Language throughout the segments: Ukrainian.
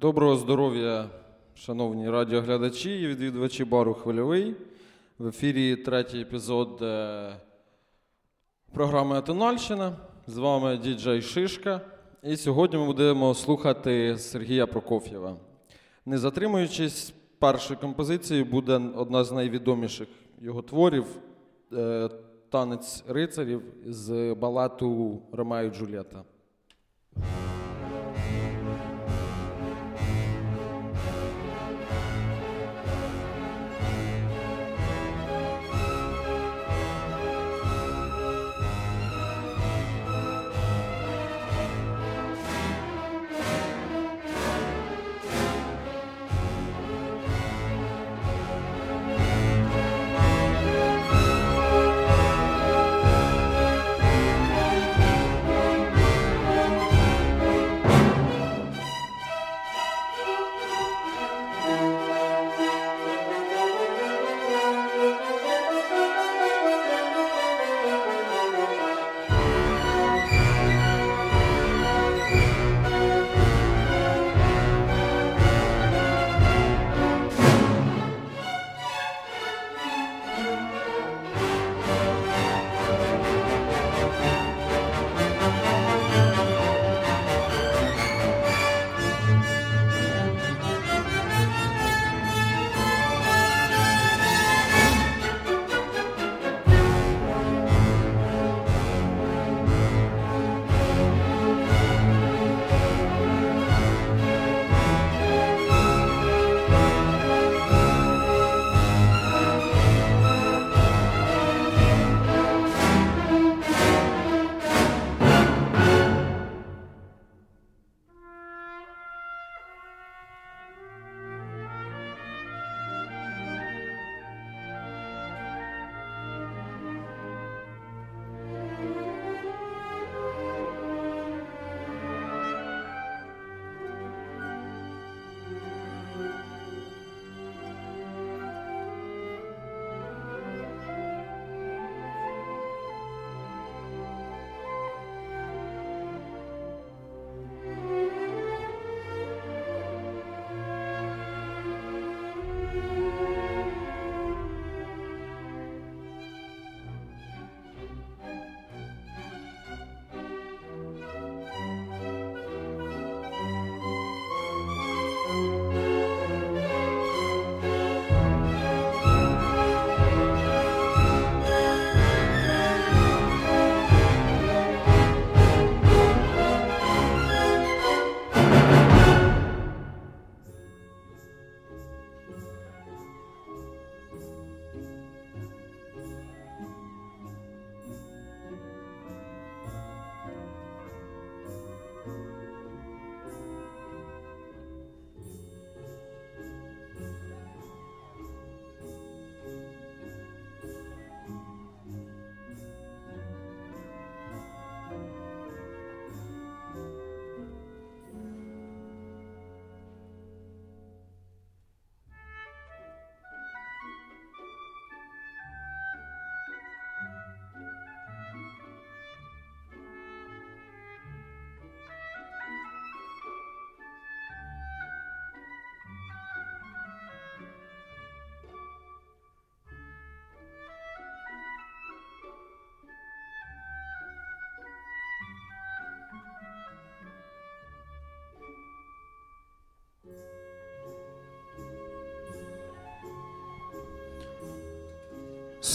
Доброго здоров'я, шановні радіоглядачі і відвідувачі бару Хвильовий. В ефірі третій епізод е, програми Атональщина. З вами діджей Шишка. І сьогодні ми будемо слухати Сергія Прокоф'єва. Не затримуючись, першою композицією буде одна з найвідоміших його творів е, танець рицарів з балету Ромео і Джульєта.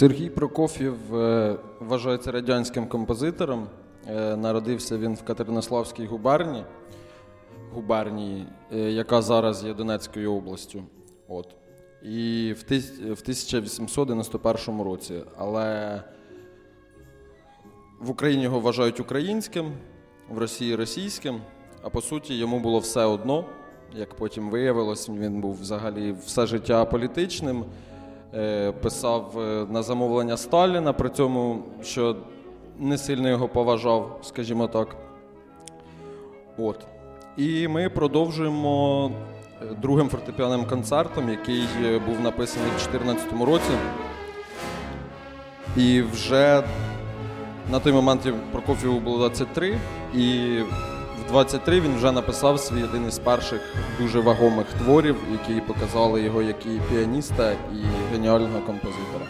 Сергій Прокоф'єв е, вважається радянським композитором. Е, народився він в Катеринославській губернії, губернії, е, яка зараз є Донецькою областю. От. І в 1891 році. Але в Україні його вважають українським, в Росії російським, а по суті, йому було все одно. Як потім виявилось, він був взагалі все життя політичним. Е, писав е, на замовлення Сталіна, при цьому, що не сильно його поважав, скажімо так. От. І ми продовжуємо е, другим фортепіанним концертом, який був написаний в 2014 році. І вже на той момент Прокоф'єву було 23, і 23 він вже написав свій один із перших дуже вагомих творів, які показали його як і піаніста, і геніального композитора.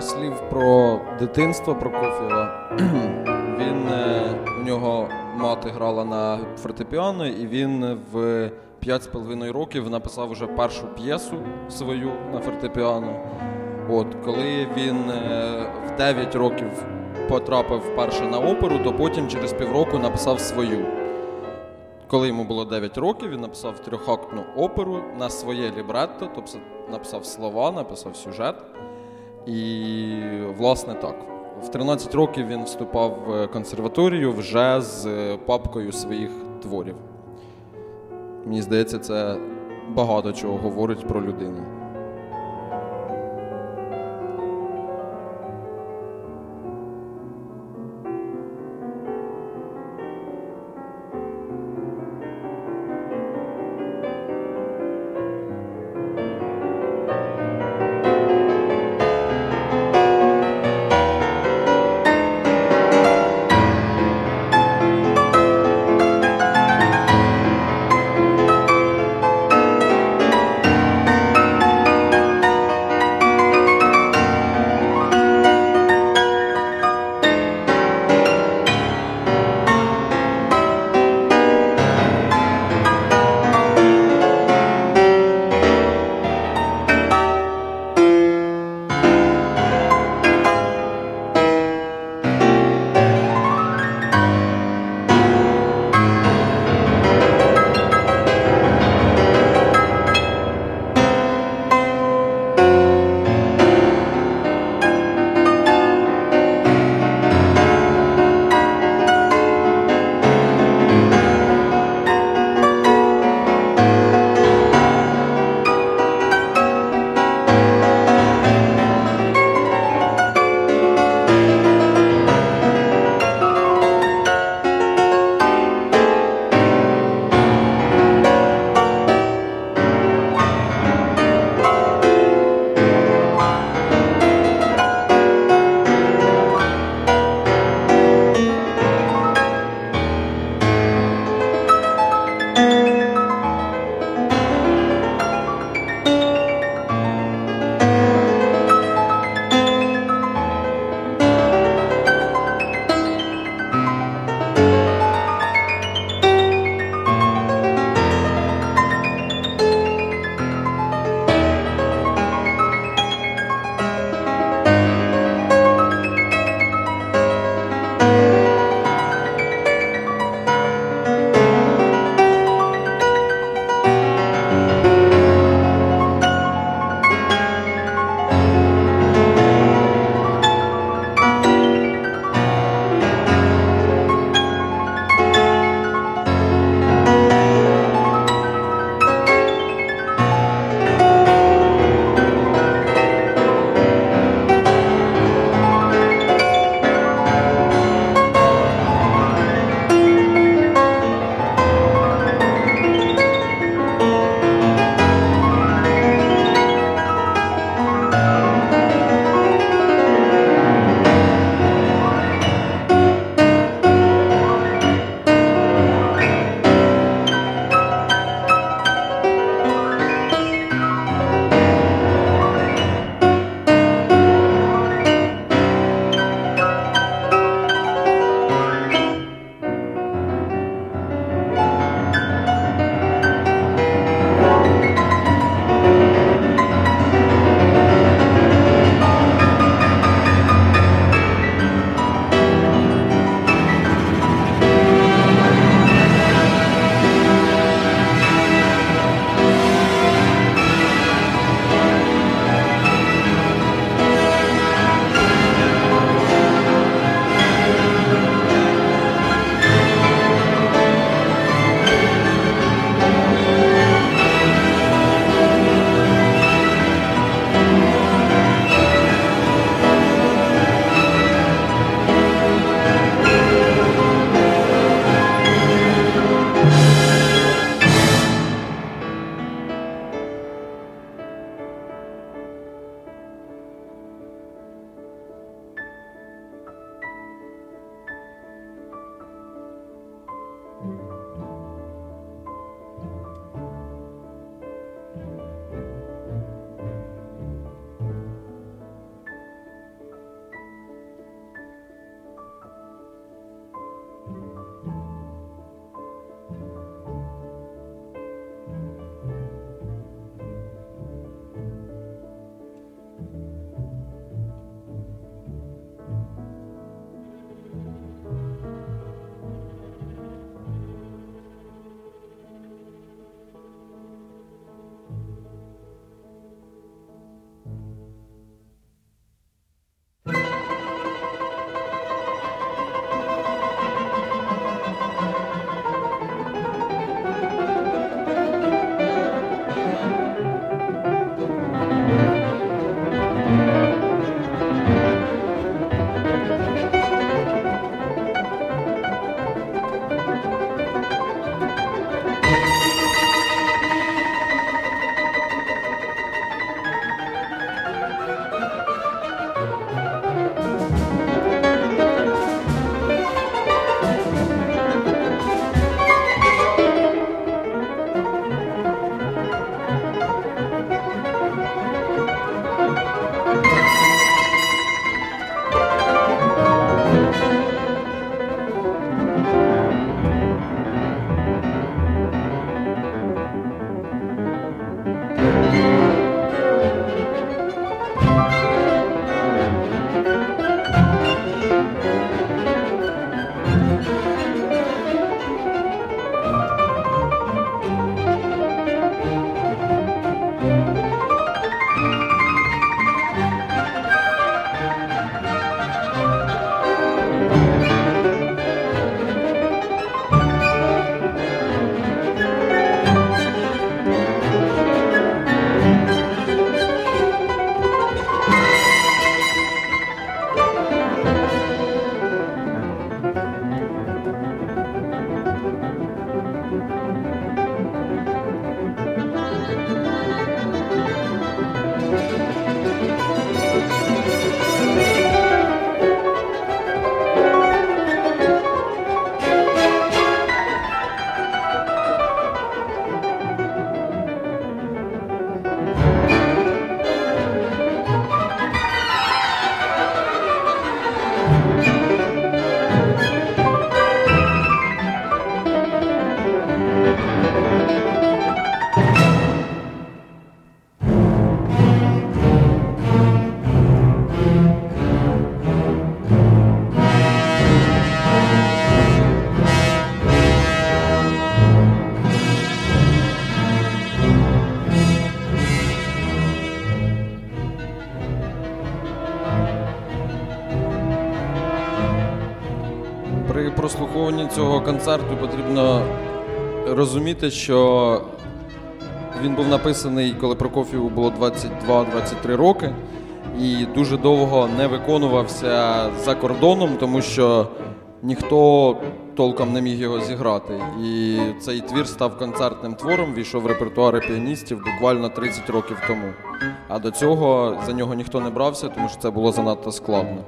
Пара слів про дитинство Прокоф'єва. Він е, у нього мати грала на фортепіано, і він в 5,5 років написав вже першу п'єсу свою на фортепіано. От коли він е, в 9 років потрапив вперше на оперу, то потім через півроку написав свою. Коли йому було 9 років, він написав трьохактну оперу на своє лібретто, тобто написав слова, написав сюжет. І, власне, так. В 13 років він вступав в консерваторію вже з папкою своїх творів. Мені здається, це багато чого говорить про людину. Цього концерту потрібно розуміти, що він був написаний, коли Прокоф'єву було 22-23 роки, і дуже довго не виконувався за кордоном, тому що ніхто толком не міг його зіграти. І цей твір став концертним твором, війшов в репертуари піаністів буквально 30 років тому. А до цього за нього ніхто не брався, тому що це було занадто складно.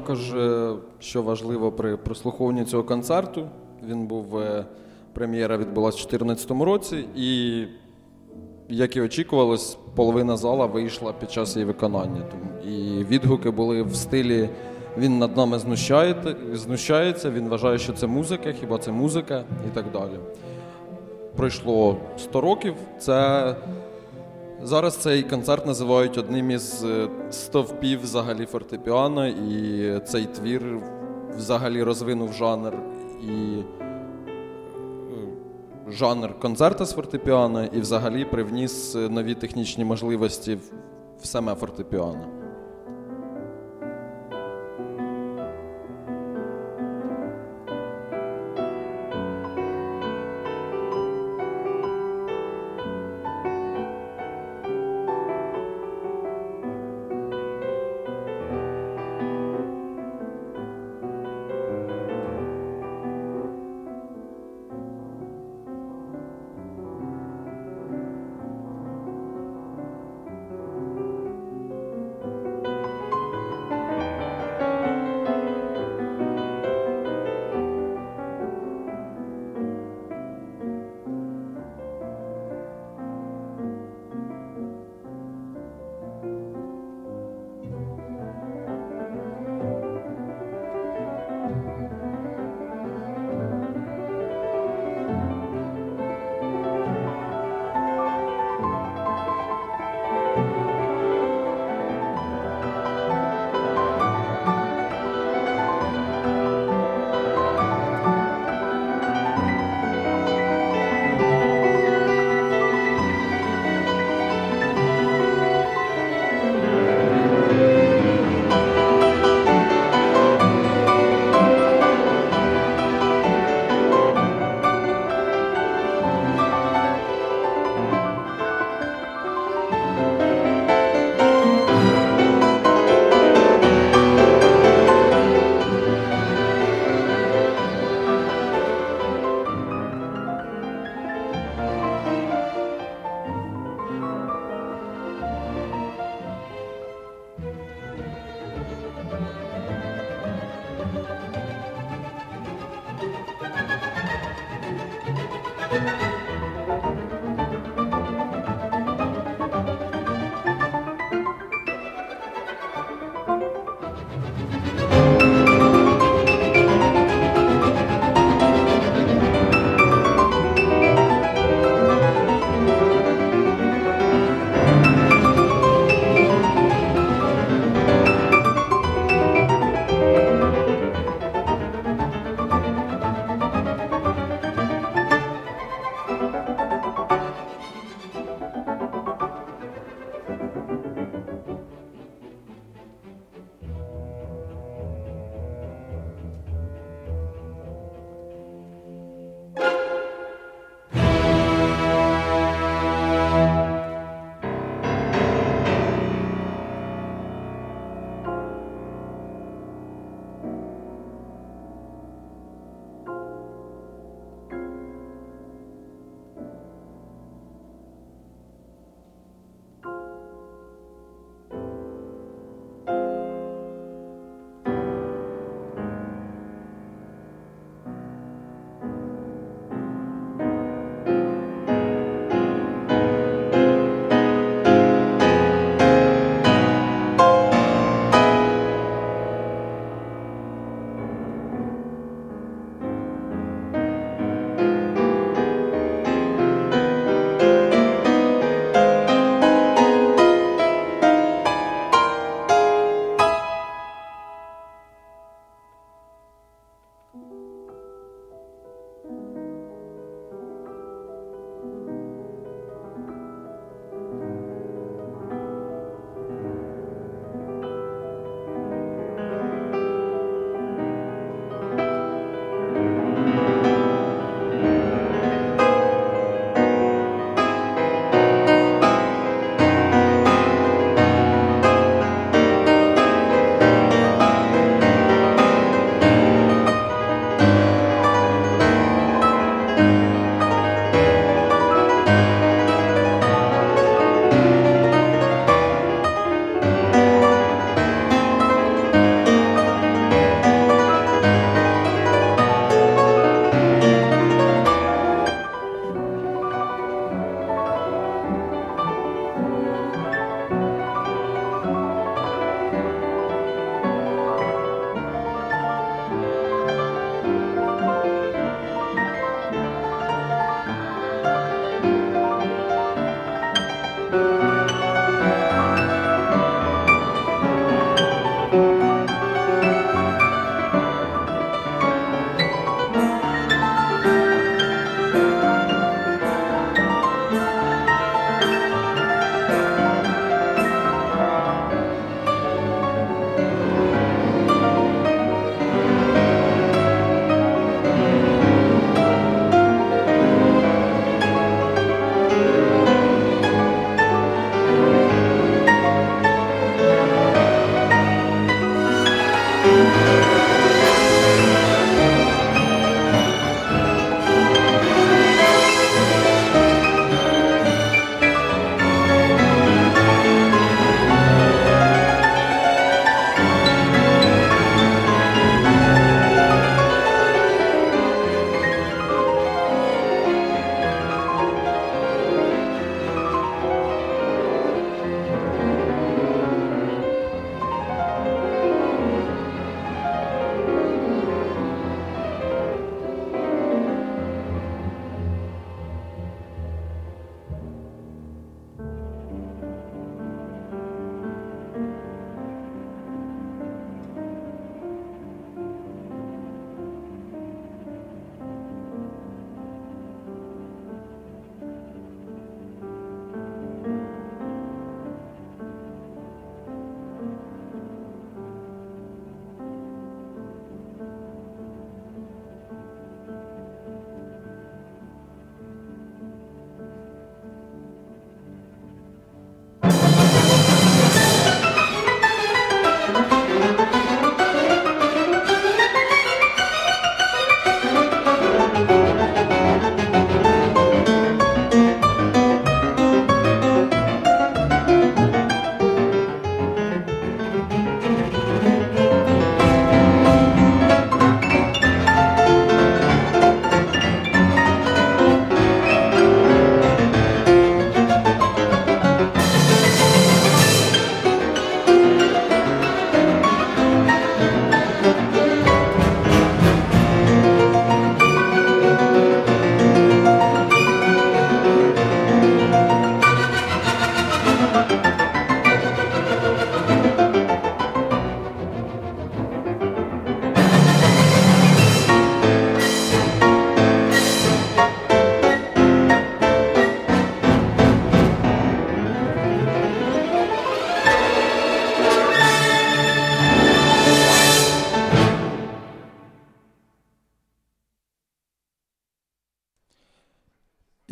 Також, е, що важливо при прослуховуванні цього концерту, він був е, прем'єра відбулася в 2014 році, і, як і очікувалось, половина зала вийшла під час її виконання. І відгуки були в стилі він над нами знущається, він вважає, що це музика, хіба це музика і так далі. Пройшло 100 років. Це Зараз цей концерт називають одним із е, стовпів взагалі фортепіано, і цей твір взагалі розвинув жанр і е, жанр концерта з фортепіано, і взагалі привніс нові технічні можливості в саме фортепіано.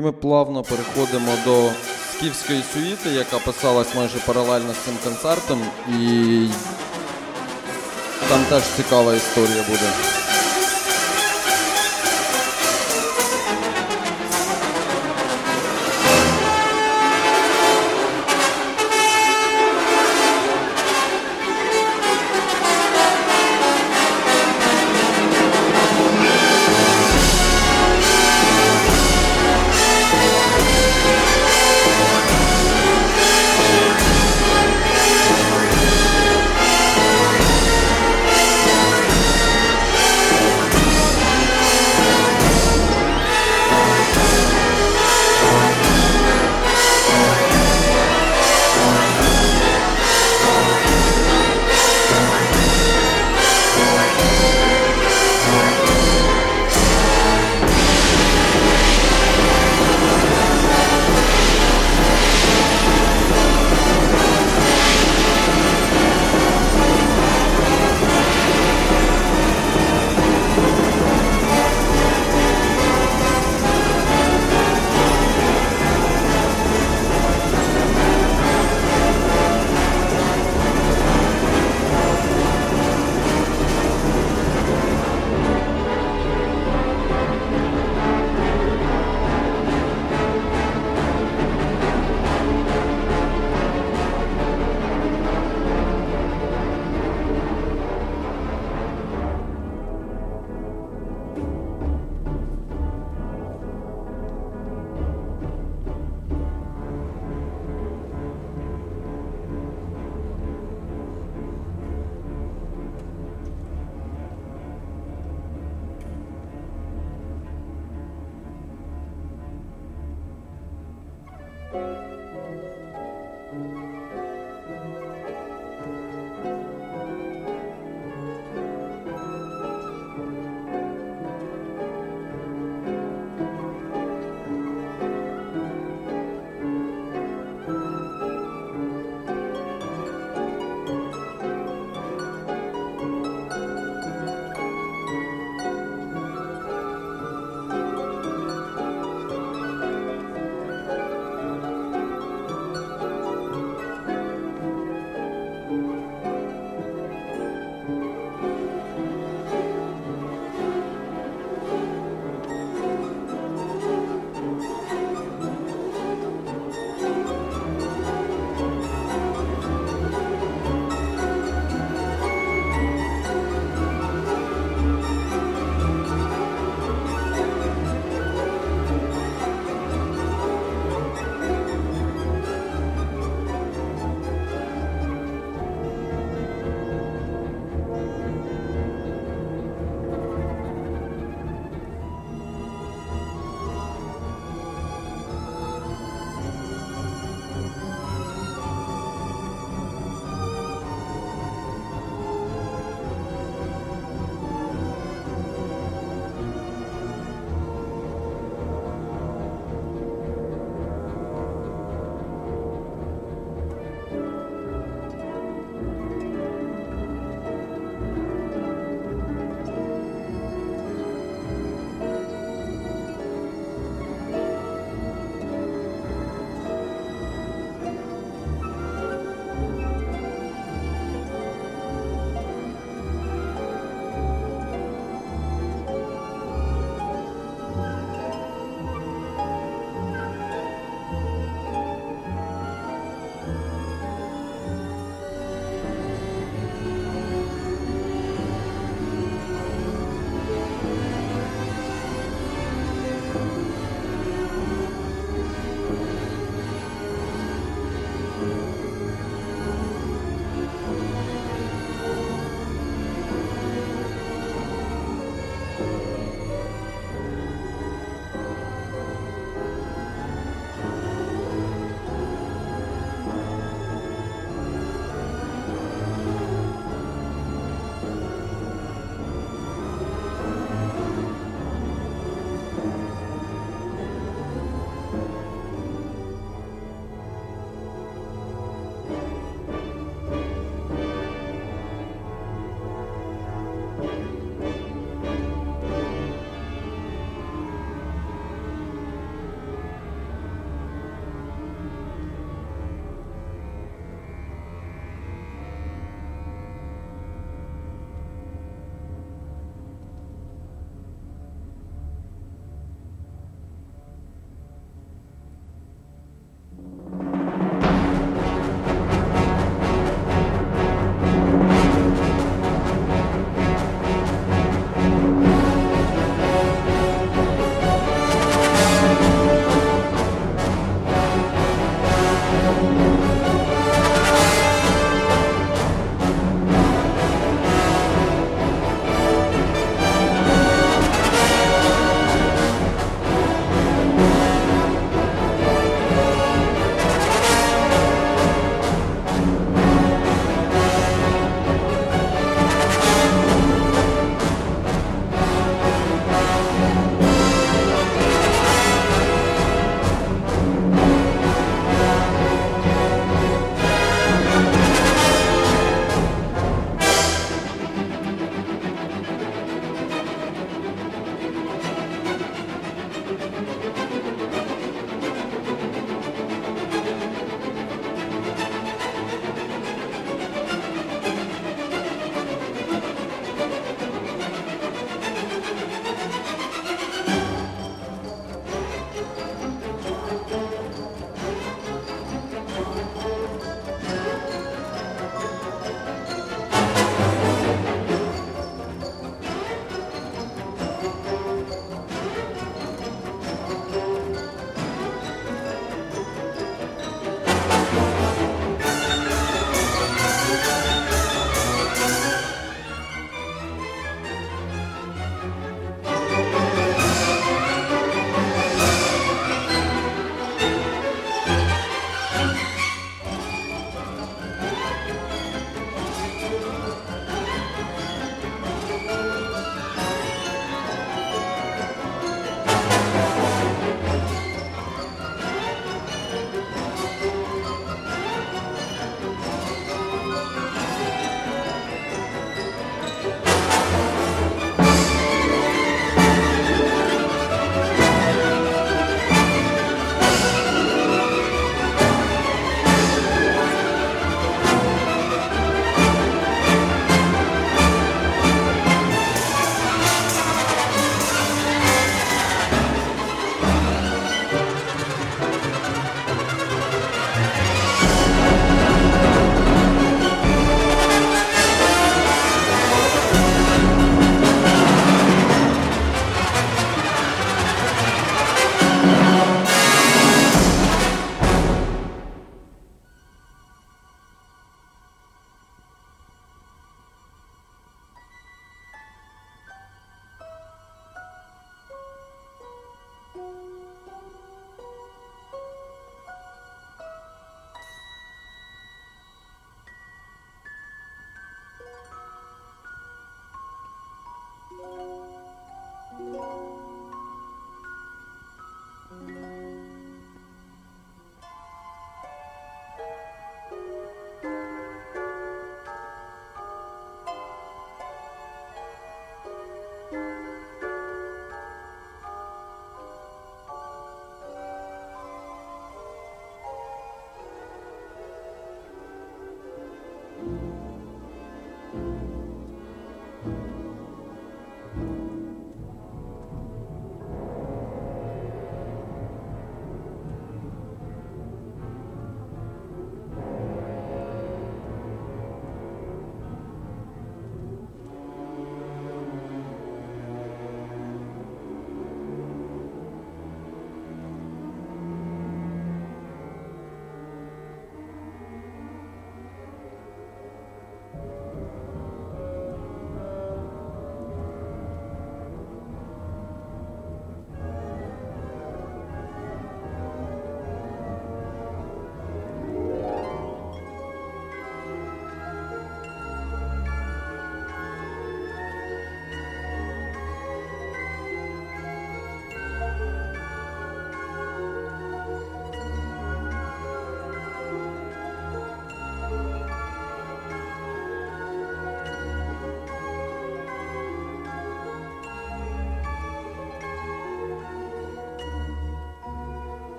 І ми плавно переходимо до скіфської сюїти, яка писалась майже паралельно з цим концертом. І там теж цікава історія буде.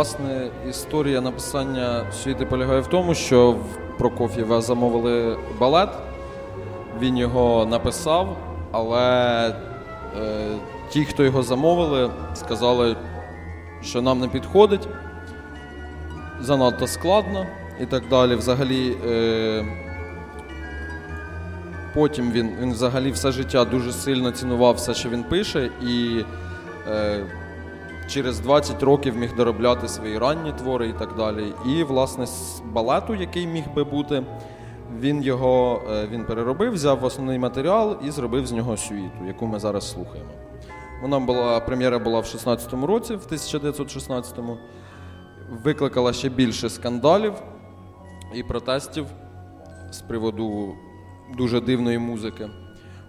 Власне, історія написання світи полягає в тому, що в Прокоф'єва замовили балет, він його написав, але е, ті, хто його замовили, сказали, що нам не підходить, занадто складно і так далі. Взагалі, е, потім він, він взагалі все життя дуже сильно цінував все, що він пише, і е, через 20 років міг доробляти свої ранні твори і так далі. І, власне, з балету, який міг би бути, він його е, він переробив, взяв основний матеріал і зробив з нього сюїту, яку ми зараз слухаємо. Вона була, прем'єра була в 16-му році, в 1916-му. Викликала ще більше скандалів і протестів з приводу дуже дивної музики.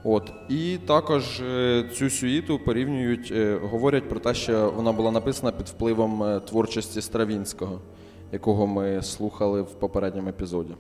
От. І також е, цю сюїту порівнюють, е, говорять про те, що вона була написана під впливом е, творчості Стравінського, якого ми слухали в попередньому епізоді.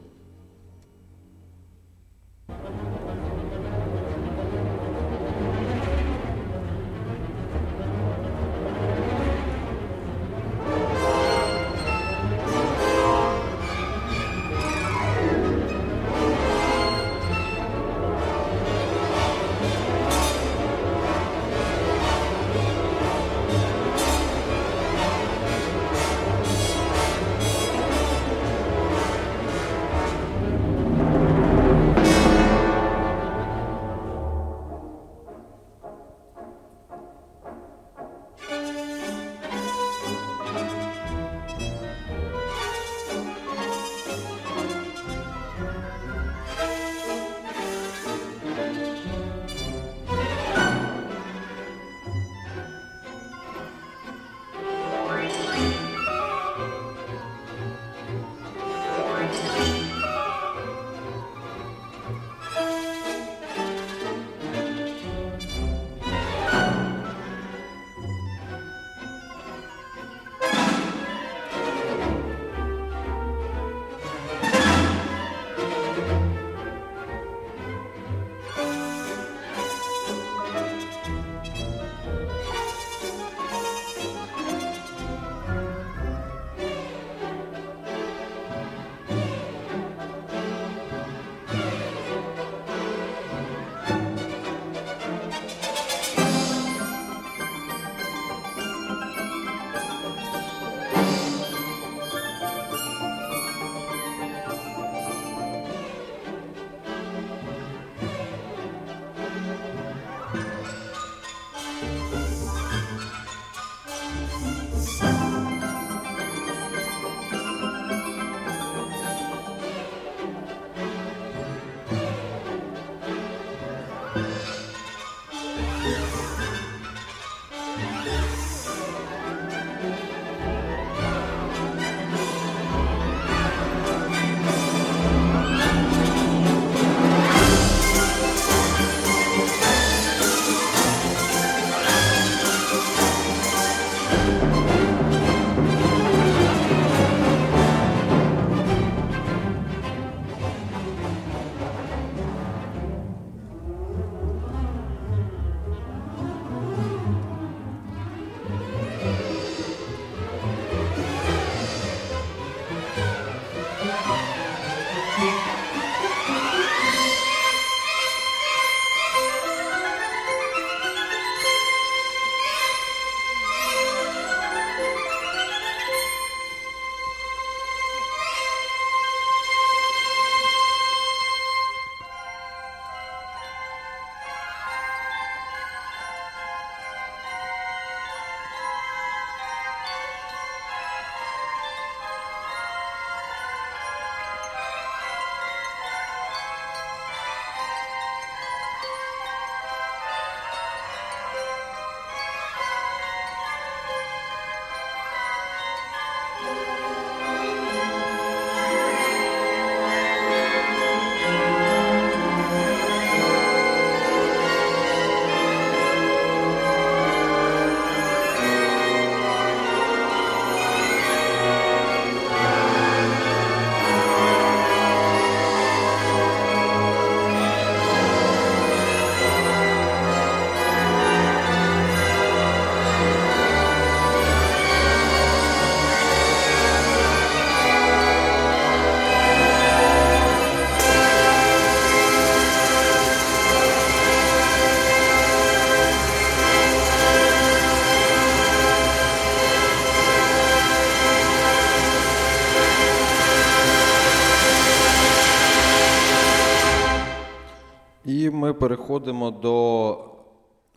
Переходимо до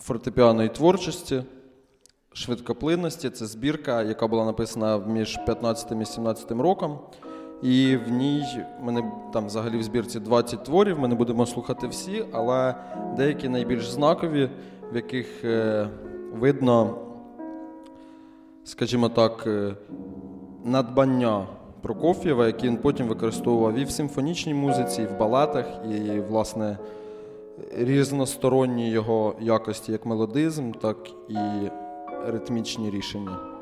фортепіаної творчості, швидкоплинності. Це збірка, яка була написана між 15 і 17 роком. І в ній ми там взагалі в збірці 20 творів. Ми не будемо слухати всі, але деякі найбільш знакові, в яких е, видно, скажімо так, е, надбання Прокоф'єва, які він потім використовував і в симфонічній музиці, і в балетах, і, власне, різносторонні його якості, як мелодизм, так і ритмічні рішення.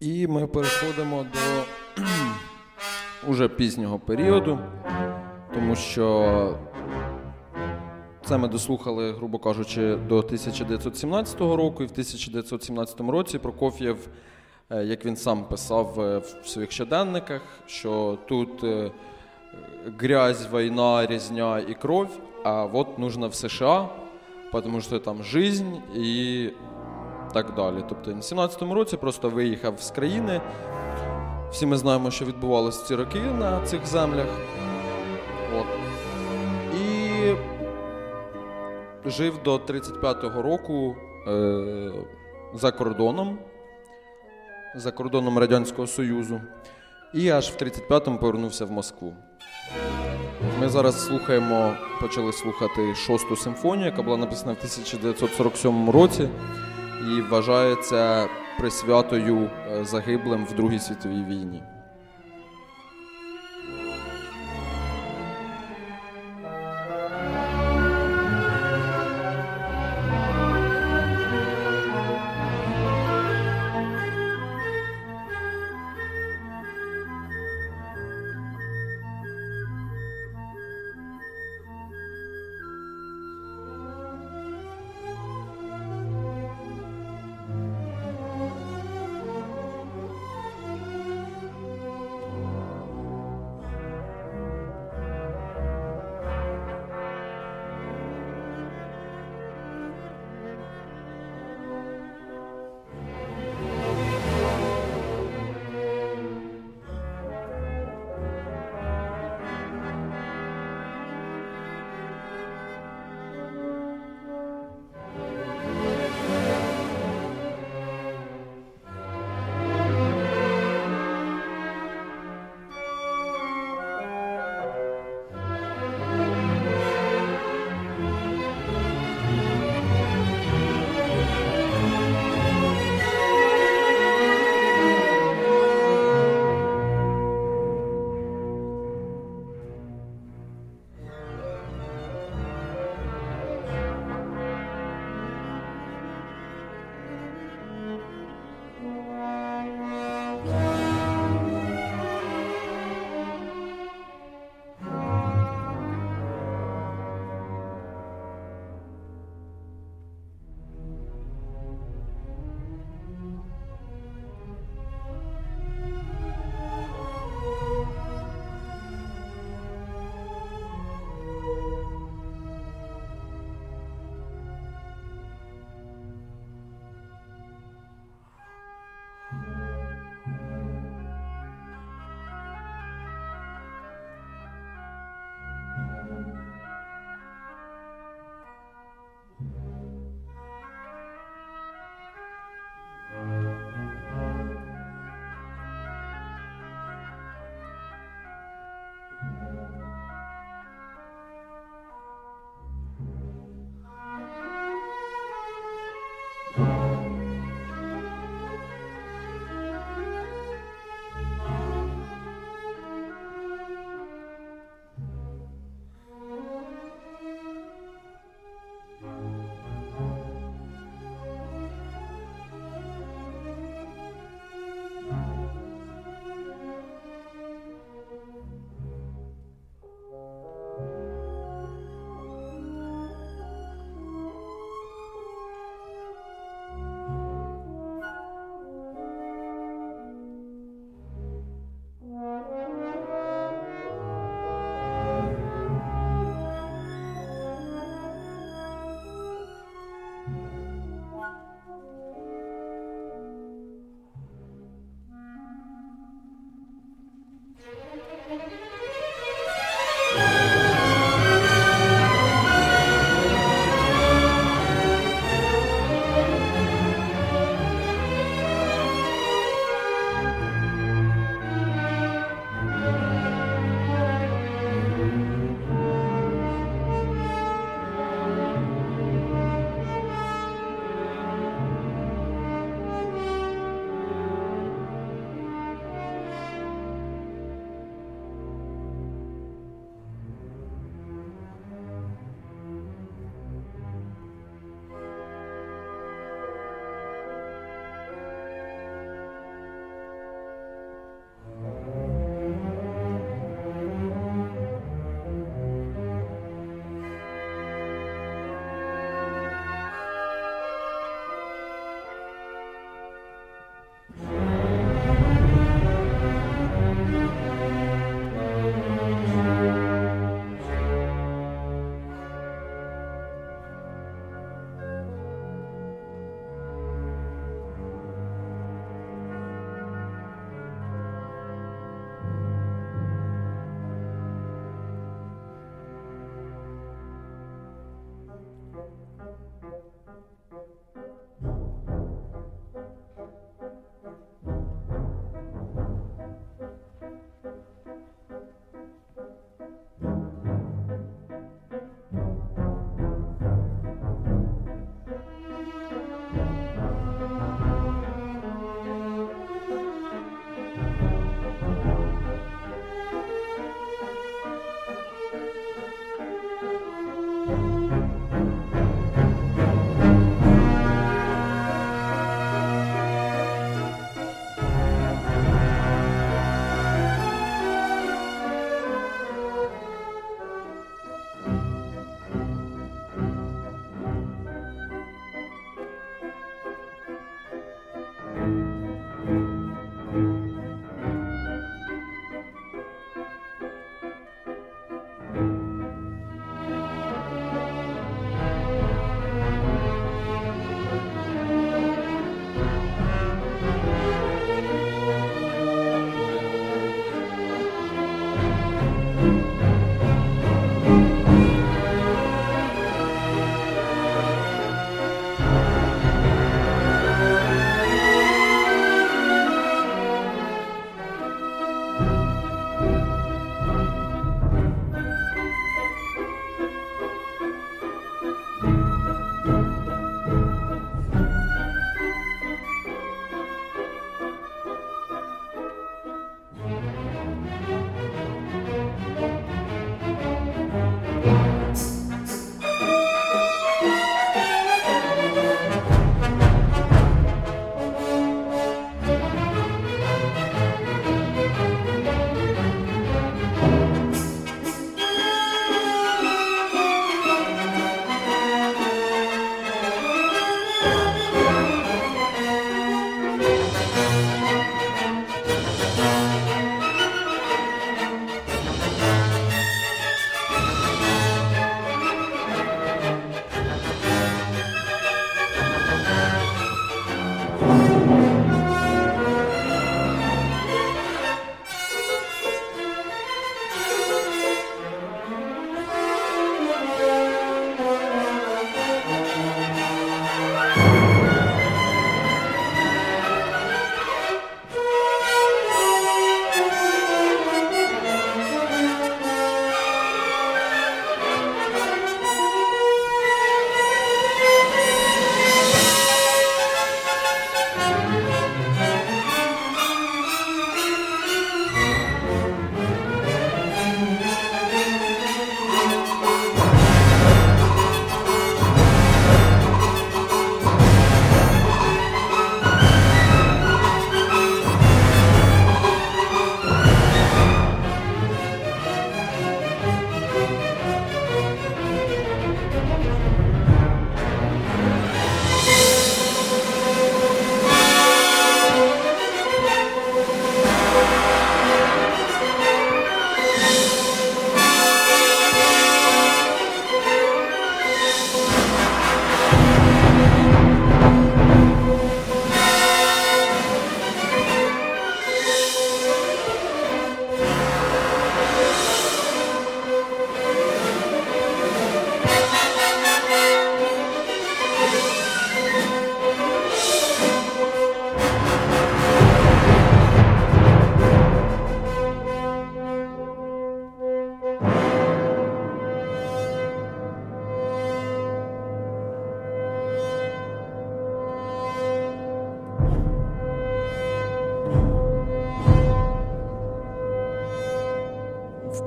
І ми переходимо до уже пізнього періоду, тому що це ми дослухали, грубо кажучи, до 1917 року, і в 1917 році Прокоф'єв, е, як він сам писав е, в своїх щоденниках, що тут е, грязь, війна, різня і кров, а от нужно в США, тому що там жизнь і так далі. Тобто, в 17-му році просто виїхав з країни. Всі ми знаємо, що відбувалося ці роки на цих землях. От. І жив до 35-го року е, за кордоном, за кордоном Радянського Союзу. І аж в 35-му повернувся в Москву. Ми зараз слухаємо, почали слухати шосту симфонію, яка була написана в 1947 році і вважається присвятою е, загиблим в Другій світовій війні.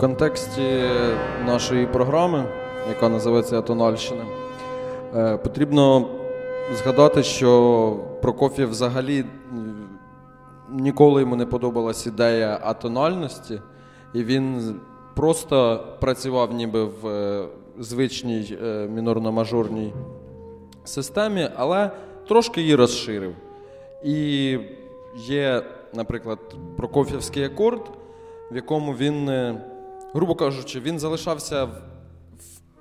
Контексті нашої програми, яка називається Атональщина, е, потрібно згадати, що Прокоф'єв взагалі ніколи йому не подобалась ідея атональності, і він просто працював ніби в е, звичній е, мінорно-мажорній системі, але трошки її розширив. І є, наприклад, Прокоф'євський акорд, в якому він, е, грубо кажучи, він залишався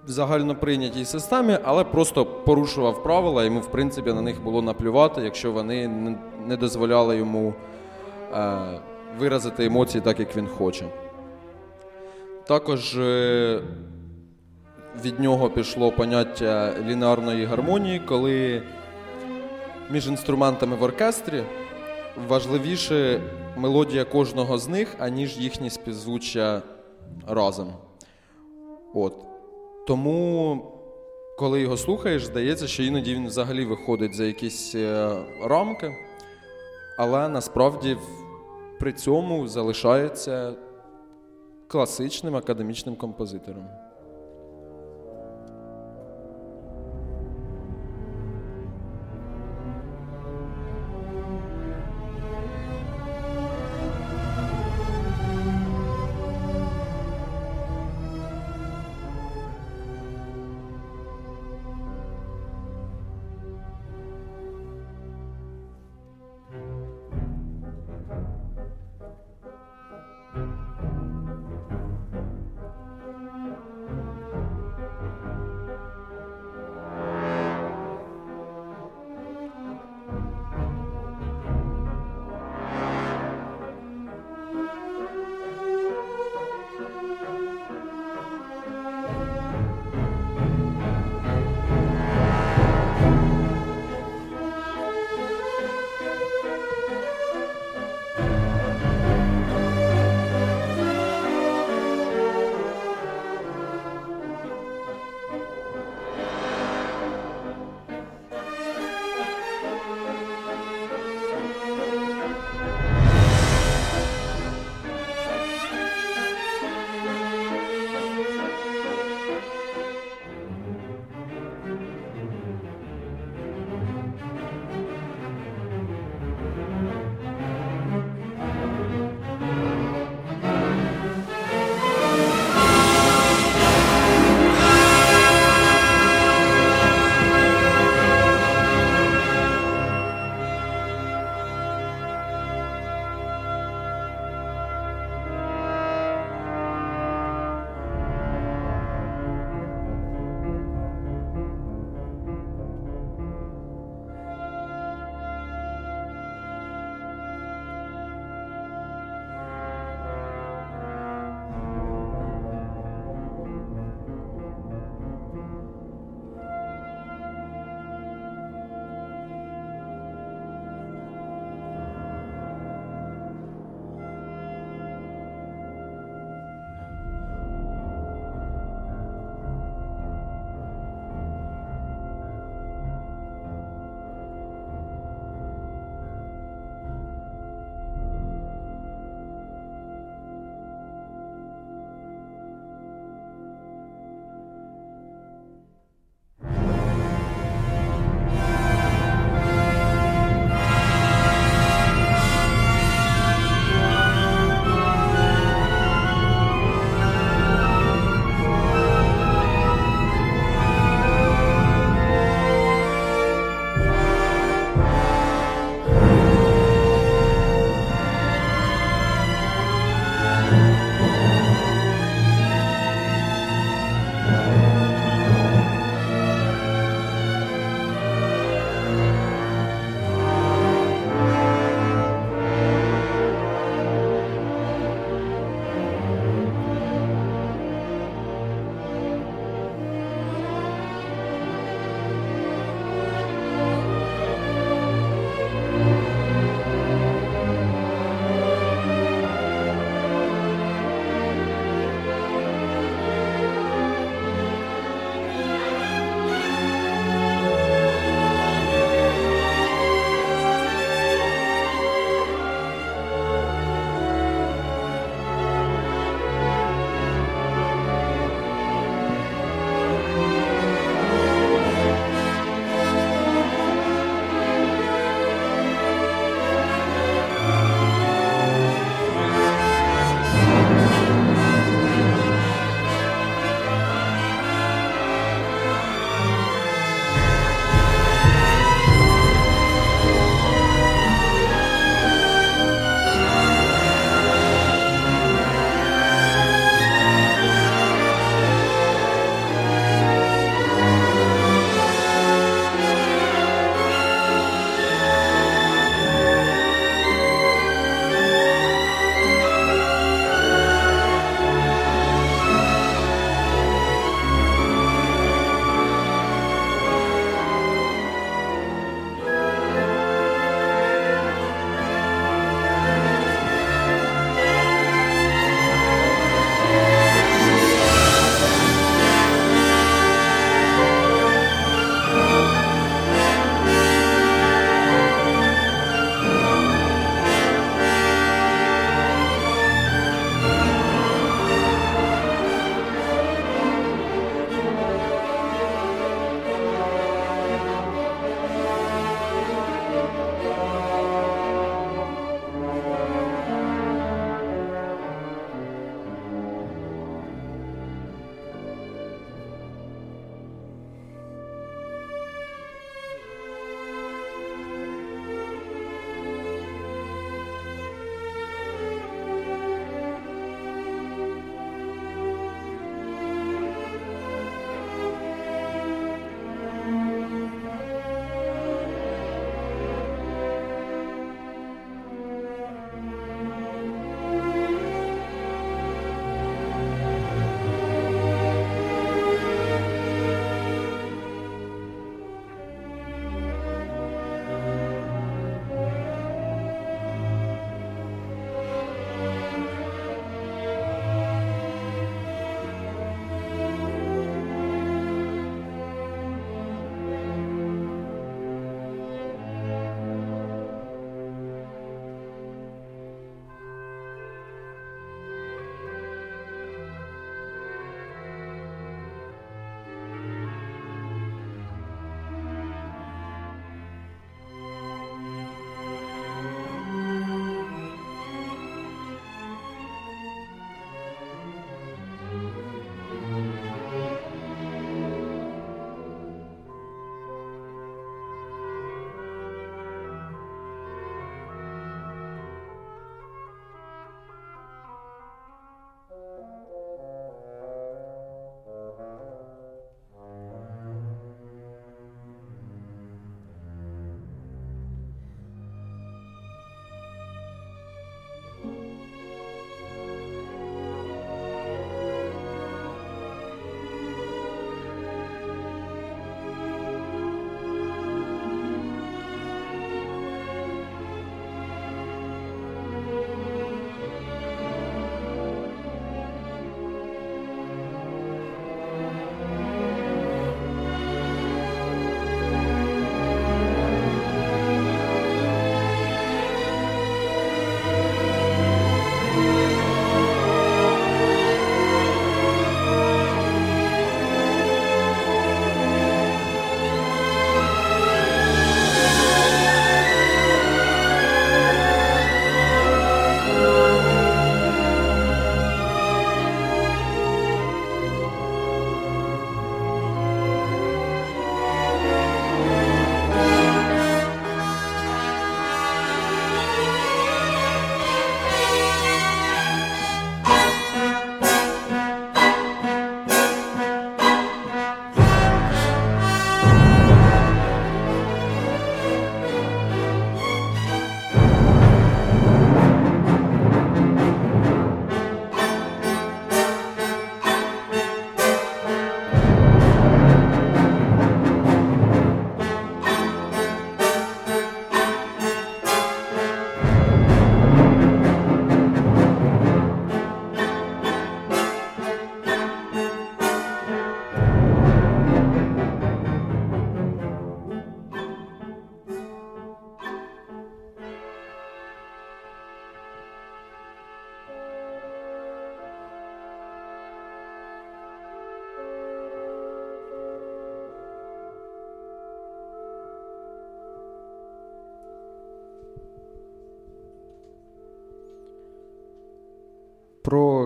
в загальноприйнятій системі, але просто порушував правила, йому, в принципі, на них було наплювати, якщо вони не дозволяли йому е, виразити емоції так, як він хоче. Також е, від нього пішло поняття лінеарної гармонії, коли між інструментами в оркестрі важливіше мелодія кожного з них, аніж їхні співзвуччя разом. От. Тому, коли його слухаєш, здається, що іноді він взагалі виходить за якісь е, рамки, але насправді при цьому залишається класичним академічним композитором.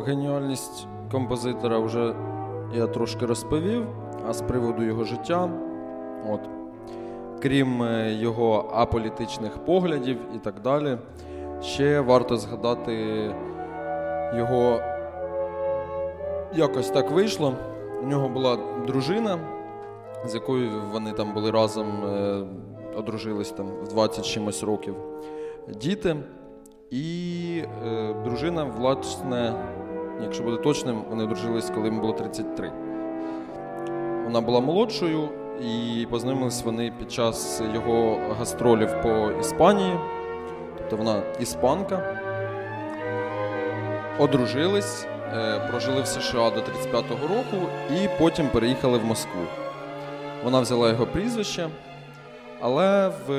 Геніальність композитора вже я трошки розповів, а з приводу його життя, от, крім е, його аполітичних поглядів і так далі, ще варто згадати його якось так вийшло. У нього була дружина, з якою вони там були разом, е, одружились там в 20 чимось років діти. І е, дружина, власне, якщо буде точним, вони одружились, коли йому було 33. Вона була молодшою, і познайомились вони під час його гастролів по Іспанії. Тобто вона іспанка. Одружились, е, прожили в США до 35-го року і потім переїхали в Москву. Вона взяла його прізвище, але в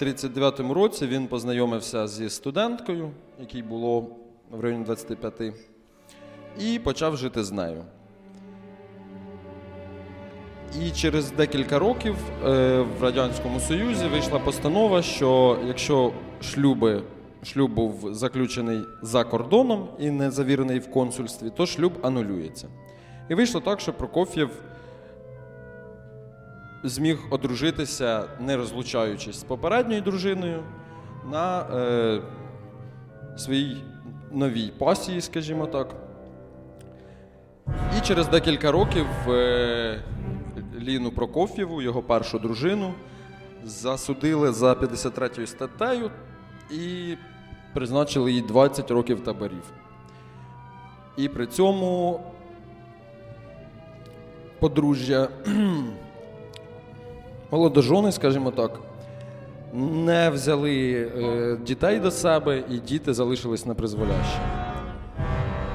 39-му році він познайомився зі студенткою, якій було в районі 25, і почав жити з нею. І через декілька років е, в Радянському Союзі вийшла постанова, що якщо шлюби, шлюб був заключений за кордоном і не завірений в консульстві, то шлюб анулюється. І вийшло так, що Прокоф'єв зміг одружитися, не розлучаючись з попередньою дружиною, на е, своїй новій пасії, скажімо так. І через декілька років е, Ліну Прокоф'єву, його першу дружину, засудили за 53 статтею і призначили їй 20 років таборів. І при цьому подружжя молодожони, скажімо так, не взяли е, дітей до себе, і діти залишились на призволяще.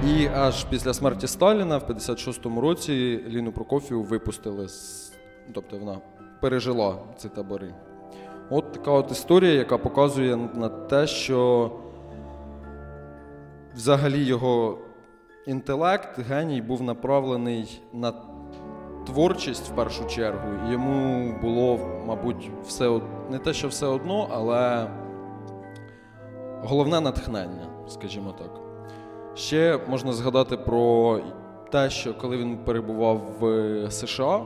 І аж після смерті Сталіна в 56-му році Ліну Прокофію випустили, з... тобто вона пережила ці табори. От така от історія, яка показує на те, що взагалі його інтелект, геній був направлений на творчість в першу чергу. Йому було, мабуть, все не те, що все одно, але головне натхнення, скажімо так. Ще можна згадати про те, що коли він перебував в США,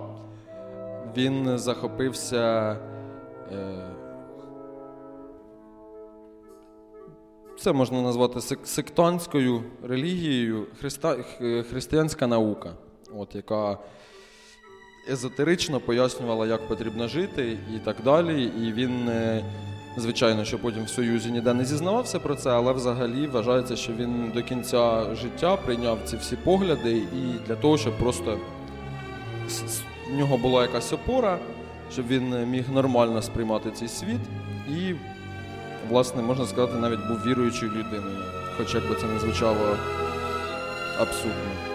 він захопився. Е, це можна назвати сектантською релігією, христа, християнська наука, от, яка езотерично пояснювала, як потрібно жити і так далі. І він, е, звичайно, що потім в Союзі ніде не зізнавався про це, але взагалі вважається, що він до кінця життя прийняв ці всі погляди і для того, щоб просто в нього була якась опора, щоб він міг нормально сприймати цей світ. І, власне, можна сказати, навіть був віруючою людиною, хоч як це не звучало абсурдно.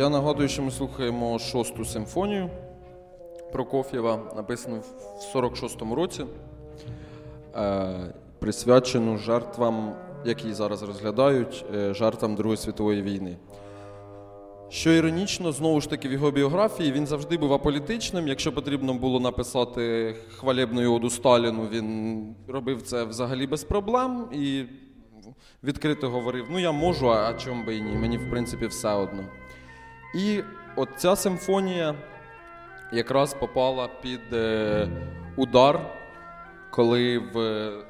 Я нагадую, що ми слухаємо шосту симфонію Прокоф'єва, написану в 46-му році, е, присвячену жертвам, які зараз розглядають, е, жертвам Другої світової війни. Що іронічно, знову ж таки, в його біографії він завжди був аполітичним. Якщо потрібно було написати хвалебну оду Сталіну, він робив це взагалі без проблем і відкрито говорив: ну я можу, а чому би і ні? Мені, в принципі, все одно. І от ця симфонія якраз попала під е, удар, коли в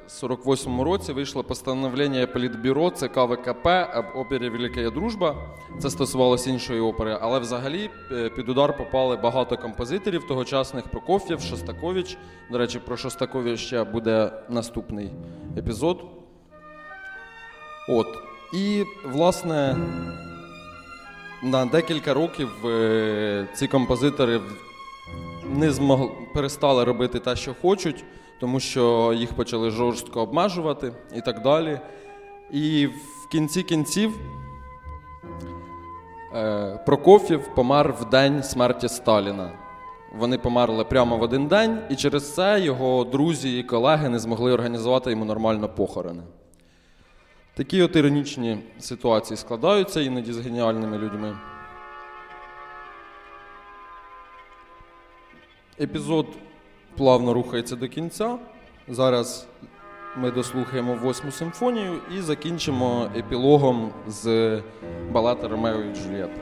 48-му році вийшло постановлення Політбюро ЦК ВКП об опері Велика Дружба. Це стосувалося іншої опери, але взагалі е, під удар попали багато композиторів тогочасних Прокоф'єв, Шостакович. До речі, про Шостаковича буде наступний епізод. От. І, власне, на декілька років е, ці композитори не змогли перестали робити те, що хочуть, тому що їх почали жорстко обмежувати і так далі. І в кінці кінців е, Прокоф'єв помер в день смерті Сталіна. Вони померли прямо в один день, і через це його друзі і колеги не змогли організувати йому нормально похорони. Такі от іронічні ситуації складаються іноді з геніальними людьми. Епізод плавно рухається до кінця. Зараз ми дослухаємо восьму симфонію і закінчимо епілогом з балета Ромео і Джульєта.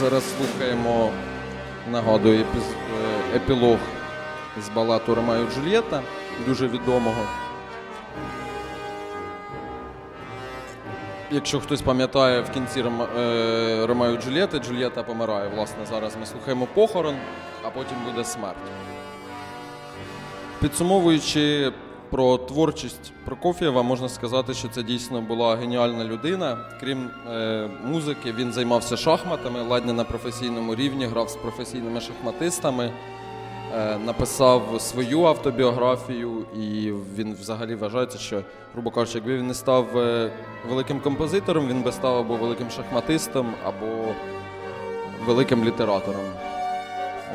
Зараз слухаємо, нагадую, е, епілог з балату Ромео Джульєта, дуже відомого. Якщо хтось пам'ятає, в кінці е, Ромео Джульєти, Джульєта помирає. Власне, зараз ми слухаємо похорон, а потім буде смерть. Підсумовуючи про творчість Прокоф'єва, можна сказати, що це дійсно була геніальна людина. Крім е, музики, він займався шахматами, ладні на професійному рівні, грав з професійними шахматистами, е, написав свою автобіографію, і він взагалі вважається, що, грубо кажучи, якби він не став е, великим композитором, він би став або великим шахматистом, або великим літератором.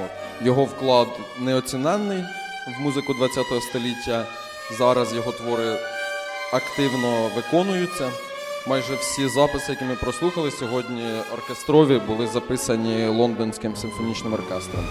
От. Його вклад неоціненний в музику ХХ століття. Зараз його твори активно виконуються. Майже всі записи, які ми прослухали сьогодні, оркестрові, були записані лондонським симфонічним оркестром.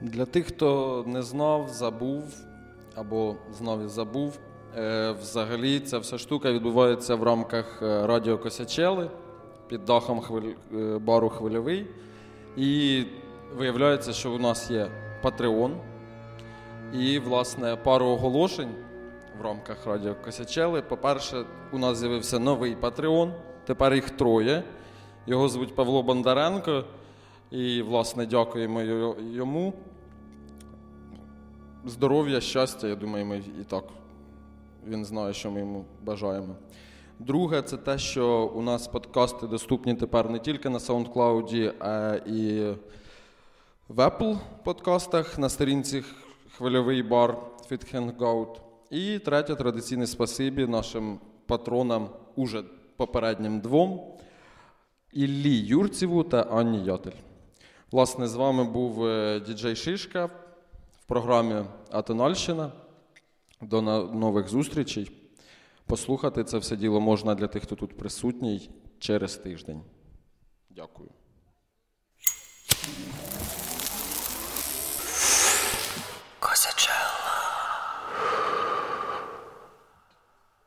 Для тих, хто не знав, забув або знав і забув, е, взагалі ця вся штука відбувається в рамках е, радіо Косячели під дахом хвиль... е, бару Хвильовий. І виявляється, що у нас є Patreon. І, власне, пару оголошень в рамках радіо Косячели. По-перше, у нас з'явився новий Patreon. Тепер їх троє. Його звуть Павло Бондаренко. І, власне, дякуємо йому. Здоров'я, щастя, я думаю, ми і так. Він знає, що ми йому бажаємо. Друге, це те, що у нас подкасти доступні тепер не тільки на SoundCloud, а і в Apple подкастах на сторінці Хвильовий бар Fit Hangout. І третє традиційне спасибі нашим патронам, уже попереднім двом Іллі Юрціву та Анні Ятель. Власне, з вами був е, діджей Шишка програмі Атональщина. До нових зустрічей. Послухати це все діло можна для тих, хто тут присутній через тиждень. Дякую. Косячела.